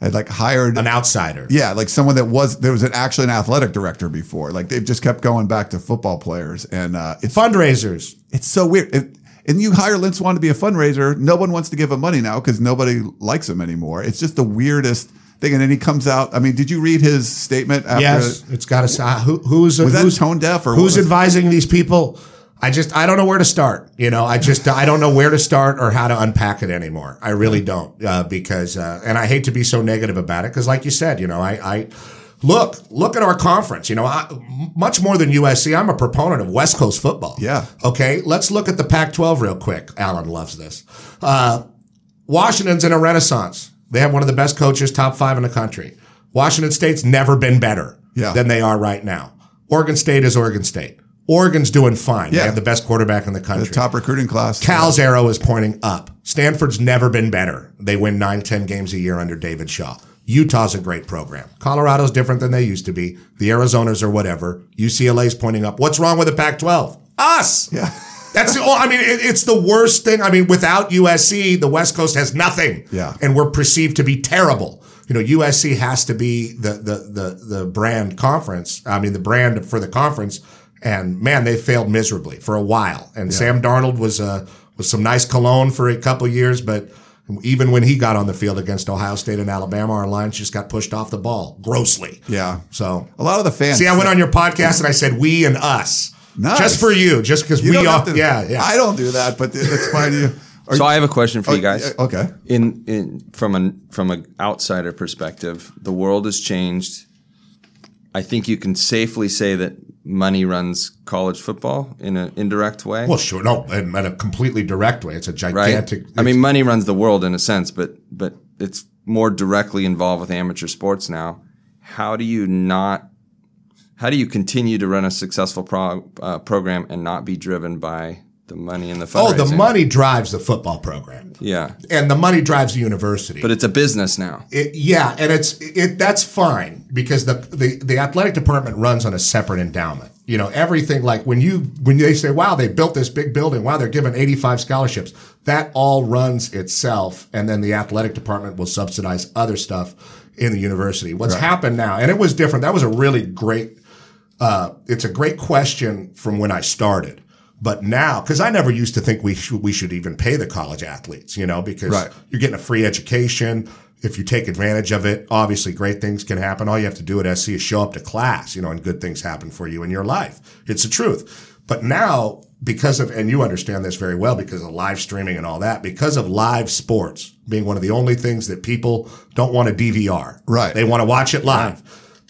had like hired An outsider. Yeah, like someone that was there was an, actually an athletic director before. Like they've just kept going back to football players, and uh, it's Fundraisers. it's so weird. It, and you hire Lynn Swann to be a fundraiser. No one wants to give him money now because nobody likes him anymore. It's just the weirdest thing. And then he comes out. I mean, did you read his statement after? Yes, it's got to. Uh, who, who's Was that who's tone deaf or who's advising these people? I just I don't know where to start. You know, I just I don't know where to start or how to unpack it anymore. I really don't uh, because uh, and I hate to be so negative about it because, like you said, you know, I. I Look, look at our conference. You know, I, much more than USC, I'm a proponent of West Coast football. Yeah. Okay, let's look at the Pac-12 real quick. Allen loves this. Uh, Washington's in a renaissance. They have one of the best coaches, top five in the country. Washington State's never been better Yeah. than they are right now. Oregon State is Oregon State. Oregon's doing fine. Yeah. They have the best quarterback in the country. The top recruiting class. Cal's arrow is pointing up. Stanford's never been better. They win nine, ten games a year under David Shaw. Utah's a great program. Colorado's different than they used to be. The Arizonas are whatever. UCLA's pointing up. What's wrong with the Pac-12? Us. Yeah. That's the. I mean, it, it's the worst thing. I mean, without USC, the West Coast has nothing. Yeah. and we're perceived to be terrible. You know, USC has to be the the the the brand conference. I mean, the brand for the conference. And man, they failed miserably for a while. And Sam Darnold was uh, was some nice cologne for a couple years, but even when he got on the field against Ohio State and Alabama, our lines just got pushed off the ball grossly. Yeah. So A lot of the fans. see, I went on your podcast and I said we and us. Nice. Just for you, just because we don't to- yeah, yeah. I don't do that, but it's fine. You. Are So you- I have a question for you guys. Uh, okay. In in from an from an outsider perspective, the world has changed. I think you can safely say that money runs college football in an indirect way. Well, sure. No, in, in a completely direct way. It's a right? gigantic. I mean, money runs the world in a sense, but but it's more directly involved with amateur sports now. How do you not? How do you continue to run a successful pro, uh, program and not be driven by the money and the oh, the money drives the football program, Yeah, and the money drives the university. but it's a business now. It- yeah, and it's it that's fine because the, the the athletic department runs on a separate endowment. You know, everything like when you when they say, "Wow, they built this big building. Wow, they're giving 85 scholarships." That all runs itself and then the athletic department will subsidize other stuff in the university. What's happened now, and it was different. That was a really great uh, it's a great question from when I started. But now, because I never used to think we should, we should even pay the college athletes, you know, because Right. you're getting a free education. If you take advantage of it, obviously great things can happen. All you have to do at SC is show up to class, you know, and good things happen for you in your life. It's the truth. But now, because of, and you understand this very well because of live streaming and all that, because of live sports being one of the only things that people don't want to DVR. Right. They want to watch it live.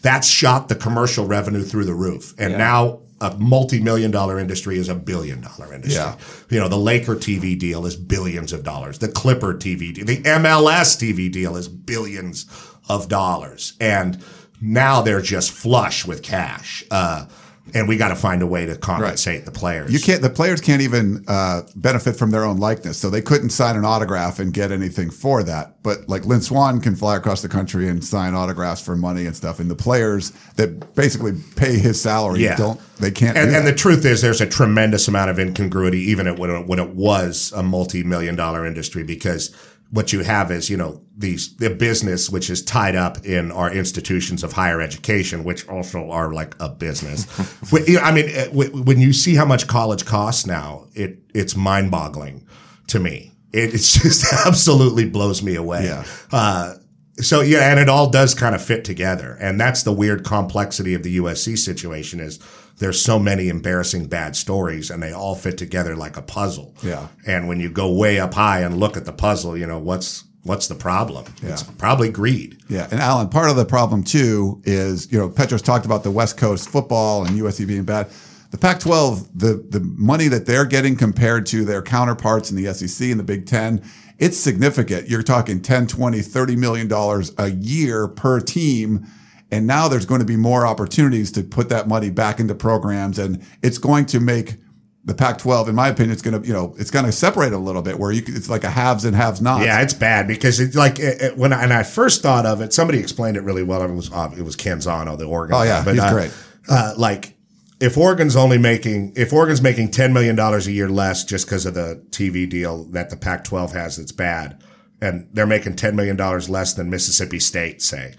That's shot the commercial revenue through the roof. And now a multi-million dollar industry is a billion dollar industry. Yeah. You know, the Laker TV deal is billions of dollars. The Clipper TV deal, the MLS TV deal is billions of dollars. And now they're just flush with cash. Uh, and we got to find a way to compensate the players. You can't. The players can't even uh, benefit from their own likeness, so they couldn't sign an autograph and get anything for that. But like Lynn Swann can fly across the country and sign autographs for money and stuff, and the players that basically pay his salary Yeah. don't. They can't. And, and the truth is, there's a tremendous amount of incongruity, even at when it, when it was a multi-million dollar industry, because what you have is, you know, these the business which is tied up in our institutions of higher education, which also are like a business. When- you know, I mean, eh, when you see how much college costs now, it it's mind-boggling to me. It it's just absolutely blows me away. Yeah. Uh, so yeah, and it all does kind of fit together, and that's the weird complexity of the USC situation is there's so many embarrassing bad stories, and they all fit together like a puzzle. Yeah. And when you go way up high and look at the puzzle, you know what's what's the problem? It's probably greed. Yeah, and Allen, part of the problem too is you know Petros talked about the West Coast football and USC being bad. The Pac-12, the the money that they're getting compared to their counterparts in the SEC and the Big Ten, it's significant. You're talking 10, 20, 30 million dollars a year per team. And now there's going to be more opportunities to put that money back into programs, and it's going to make the Pac-12, in my opinion, it's going to you know it's going to separate a little bit where you it's like a haves and haves nots. Yeah, it's bad because it's like it, it- when I, and I first thought of it, somebody explained it really well. It was it was Canzano, the Oregon. Oh, yeah, guy. he's uh, great. Uh, like if Oregon's only making if Oregon's making ten million dollars a year less just because of the TV deal that the Pac-12 has that's bad, and they're making ten million dollars less than Mississippi State, say.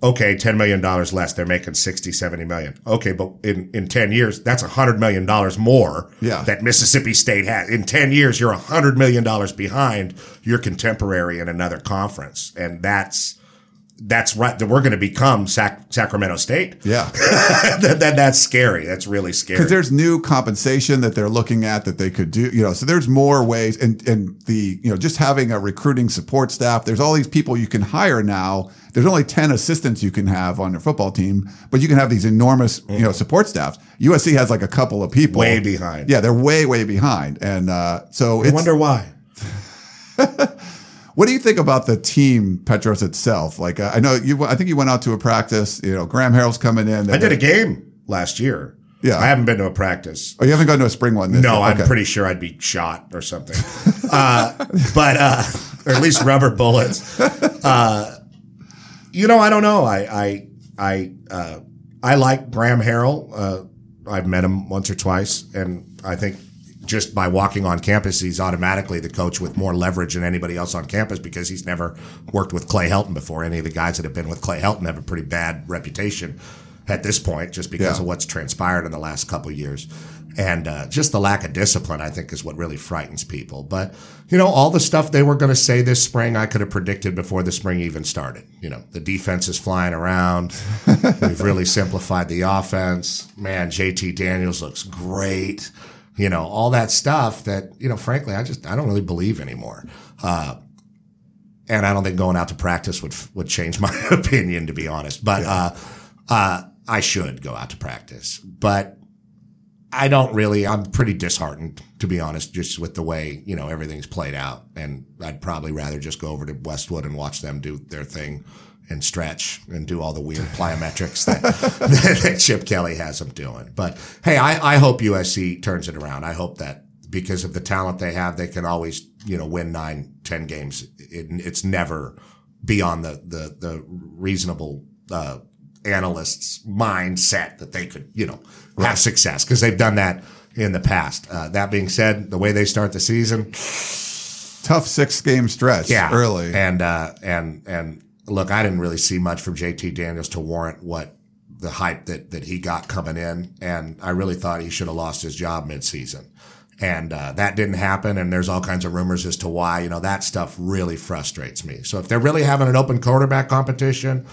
Okay, $10 million less. They're making 60, 70 million. Okay, but in, in 10 years, that's $100 million more Yeah. that Mississippi State has. In 10 years, you're $100 million behind your contemporary in another conference. And that's, that's right. That we're going to become Sac- Sacramento State. yeah. that, that, that's scary. That's really scary. because there's new compensation that they're looking at that they could do you know so there's more ways and and the you know just having a recruiting support staff there's all these people you can hire now there's only 10 assistants you can have on your football team but you can have these enormous you know support staffs usc has like a couple of people Way behind. yeah they're way way behind and uh so I it's wonder why. What do you think about the team Petros itself? Like uh, I know you, I think you went out to a practice. You know, Graham Harrell's coming in. I did a game last year. Yeah. I haven't been to a practice. Oh, you haven't gone to a spring one? This No, year? I'm Okay. pretty sure I'd be shot or something. uh, but uh, or at least rubber bullets. Uh, you know, I don't know. I I I uh, I like Graham Harrell. Uh, I've met him once or twice, and I think just by walking on campus, he's automatically the coach with more leverage than anybody else on campus because he's never worked with Clay Helton before. Any of the guys that have been with Clay Helton have a pretty bad reputation at this point, just because Yeah. of what's transpired in the last couple of years. And uh, just the lack of discipline, I think, is what really frightens people. But, you know, all the stuff they were going to say this spring, I could have predicted before the spring even started. You know, the defense is flying around. We've really simplified the offense. Man, JT Daniels looks great. You know, all that stuff that, you know, frankly, I just, I don't really believe anymore. Uh, and I don't think going out to practice would would change my opinion, to be honest. But uh, uh, I should go out to practice, but I don't really. I'm pretty disheartened, to be honest, just with the way you know everything's played out. And I'd probably rather just go over to Westwood and watch them do their thing and stretch and do all the weird plyometrics that, that Chip Kelly has them doing. But hey, I, I hope USC turns it around. I hope that because of the talent they have, they can always you know win nine, ten games. It, it's never beyond the the the reasonable uh, analysts' mindset that they could you know have success because they've done that in the past. Uh, that being said, the way they start the season, tough six game stretch. yeah, early. and uh, and and look, I didn't really see much from JT Daniels to warrant what the hype that that he got coming in, and I really thought he should have lost his job midseason. And uh, that didn't happen, and there's all kinds of rumors as to why. You know that stuff really frustrates me. So if they're really having an open quarterback competition,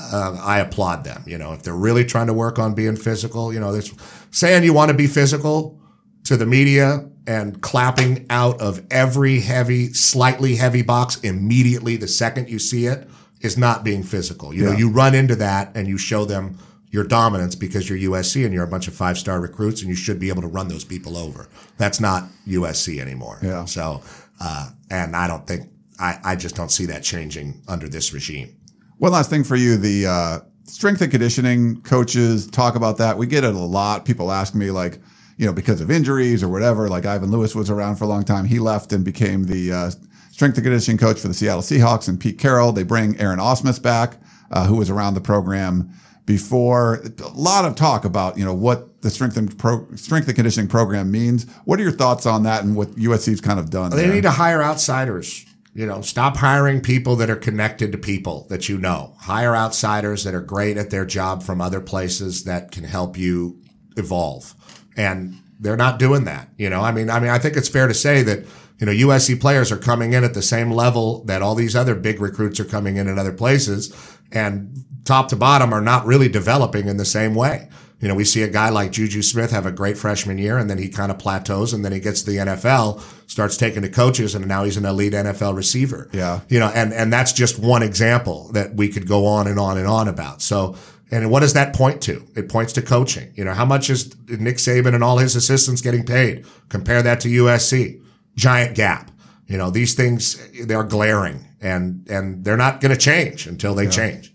uh, I applaud them. You know, if they're really trying to work on being physical, you know, there's saying you want to be physical to the media and clapping out of every heavy, slightly heavy box immediately the second you see it is not being physical. You know, you run into that and you show them your dominance because you're USC and you're a bunch of five star recruits and you should be able to run those people over. That's not USC anymore. Yeah. So, uh, and I don't think, I, I just don't see that changing under this regime. One last thing for you: the uh, strength and conditioning coaches talk about that. We get it a lot. People ask me like, you know, because of injuries or whatever. Like Ivan Lewis was around for a long time. He left and became the uh, strength and conditioning coach for the Seattle Seahawks. And Pete Carroll. They bring Aaron Ausmus back, uh, who was around the program before. A lot of talk about you know what the strength and pro- strength and conditioning program means. What are your thoughts on that and what USC's kind of done? They there? need to hire outsiders. You know, stop hiring people that are connected to people that you know. Hire outsiders that are great at their job from other places that can help you evolve. And they're not doing that. You know, I mean, I mean, I think it's fair to say that you know USC players are coming in at the same level that all these other big recruits are coming in at other places, and top to bottom are not really developing in the same way. You know, we see a guy like Juju Smith have a great freshman year and then he kind of plateaus and then he gets to the NFL, starts taking to coaches and now he's an elite NFL receiver. Yeah. You know, and, and that's just one example that we could go on and on and on about. So, and what does that point to? It points to coaching. You know, how much is Nick Saban and all his assistants getting paid? Compare that to USC. Giant gap. You know, these things, they're glaring and, and they're not going to change until they change.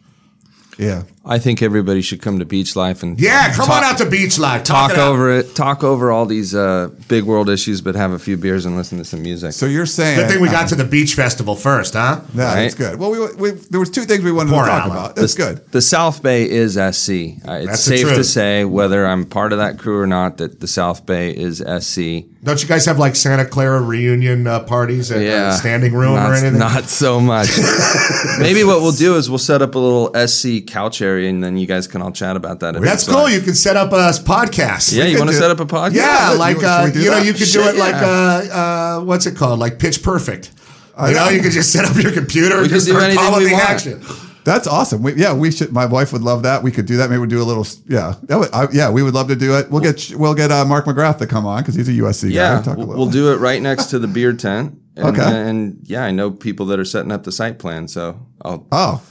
yeah. I think everybody should come to BeachLife and Yeah, come talk- on out to BeachLife. talk it out. over it, talk over all these uh, big world issues, but have a few beers and listen to some music. So you're saying Good thing we got to the beach festival first, huh? No, Right? that's good. Well, we, we there was two things we wanted Poor to talk Allen. about. That's good. The South Bay is SC. Uh, it's That's safe to say, whether I'm part of that crew or not, that the South Bay is SC. Don't you guys have like Santa Clara reunion uh, parties at Yeah, uh, standing room not, or anything? Not so much. Maybe what we'll do is we'll set up a little SC couch area, and then you guys can all chat about that. at That's cool. Life. You can set up a podcast. Yeah, you want to set up a podcast? Yeah, Yeah, like you- uh, should we do you know, you could do Shit, it like yeah. uh, uh, what's it called? Like Pitch Perfect. You know, know. you could just set up your computer and just do start anything calling we want. action. That's awesome. We, yeah, we should. My wife would love that. We could do that. Maybe we'd do a little. Yeah, that would, I, yeah, we would love to do it. We'll get we'll get uh, Mark McGrath to come on because he's a USC guy. Yeah, we'll, little. we'll do it right next to the beer tent. And, Okay. And yeah, I know people that are setting up the site plan, so I'll Oh,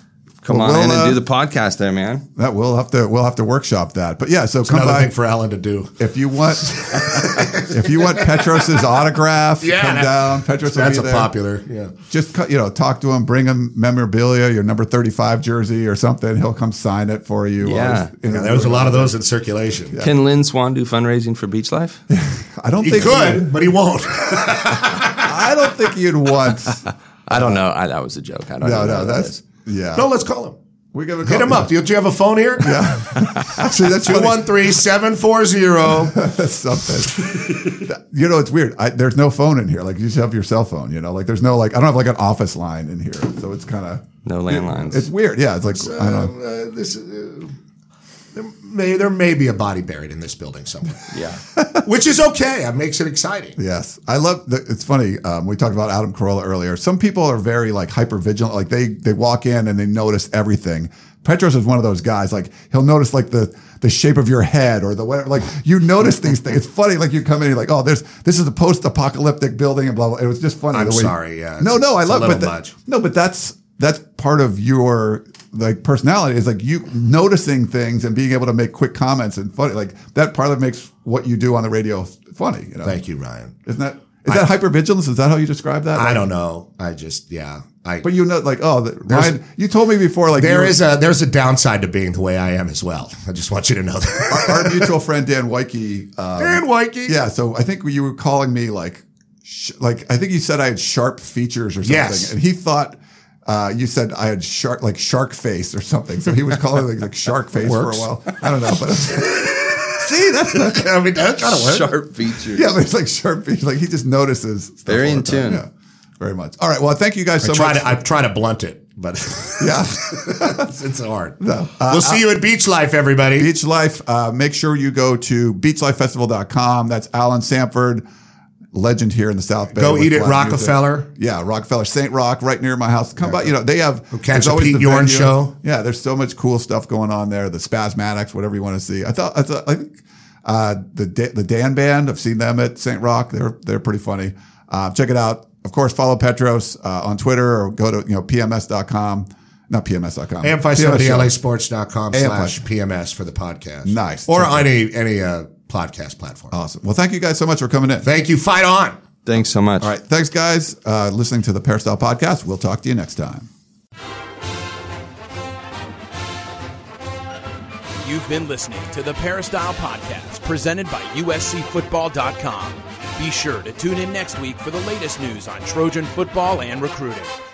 come Well, on we'll, in and uh, do the podcast there, man. That we'll have to we'll have to workshop that. But yeah, so come Another by thing for Allen to do. if you want if you want Petros's autograph. Yeah, come that- down. Petros will That's be a there. popular. Yeah. Just you know, talk to him, bring him memorabilia, your number thirty five jersey or something. He'll come sign it for you. while Yeah. he's in Yeah, there was a lot of those in circulation. Can Lynn Swann do fundraising for BeachLife? I don't think He think could, but he won't. I don't think you'd want. I don't know. I, that was a joke. I don't No, know no, what that that's is. Yeah. no, let's call him. we give a Hit him up. Do you, do you have a phone here? Yeah, actually, that's funny. 213-740. something. you know, it's weird. I, there's no phone in here. Like you just have your cell phone. You know, like there's no like I don't have like an office line in here, so it's kind of No landlines. it's weird. Yeah, it's like I don't. know. Uh, this, uh, there, may, there may be a body buried in this building somewhere, yeah. which is okay. It makes it exciting. Yes, I love. The, it's funny. Um, we talked about Adam Carolla earlier. Some people are very like hyper vigilant. Like they they walk in and they notice everything. Petros is one of those guys. Like he'll notice like the the shape of your head or the whatever. Like you notice these things. It's funny. Like you come in, and you're like, oh, there's this is a post apocalyptic building and blah blah. It was just funny. I'm the way sorry, yeah, No, it's- no, I it's a love. little But that- much. no, but that's that's part of your like personality is like you noticing things and being able to make quick comments and funny. Like that part of it makes what you do on the radio funny. You know. Thank you, Ryan. Isn't that is that hypervigilance? Is that how you describe that? I don't know. I just yeah. I But you know, like, oh, the, Ryan, you told me before, like, there is a there's a downside to being the way I am as well. I just want you to know that. our mutual friend Dan Wyke. Um, Dan Wyke. Yeah, so I think you were calling me like, sh- like I think you said I had sharp features or something, Yes. and he thought. Uh, you said I had shark like shark face or something, so he was calling it like, like shark face for a while. I don't know, but see, that's not, I mean, that kind of works. Sharp features. yeah, but it's like sharp face. Like he just notices. Stuff Very all in the time. tune. Yeah, very much. All right, well, thank you guys so I try much. to I try to blunt it, but yeah. it's, it's hard. Uh, we'll see you at BeachLife, everybody. BeachLife, uh, make sure you go to beachlifefestival.com. That's Allen Sanford, legend here in the South Bay. Go eat at live music. Rockefeller. Yeah, Rockefeller, St. Rocke, right near my house. Come by, you know, they have. catch there's a always Pete the Yorn show. Yeah, there's so much cool stuff going on there. The Spazmatics, whatever you want to see. I thought, I thought, I think uh, the the Dan Band. I've seen them at St. Rocke. They're they're pretty funny. Uh, check it out. Of course, follow Petros uh, on Twitter or go to you know pms.com. Not pms.com. AM570lasports.com AM5. slash PMS for the podcast. Nice. Or it any any uh, podcast platform. Awesome. Well, thank you guys so much for coming in. Thank you. Fight on. Thanks so much. All right. Thanks, guys, uh, listening to the Peristyle Podcast. We'll talk to you next time. You've been listening to the Peristyle Podcast, presented by USCFootball.com. Be sure to tune in next week for the latest news on Trojan football and recruiting.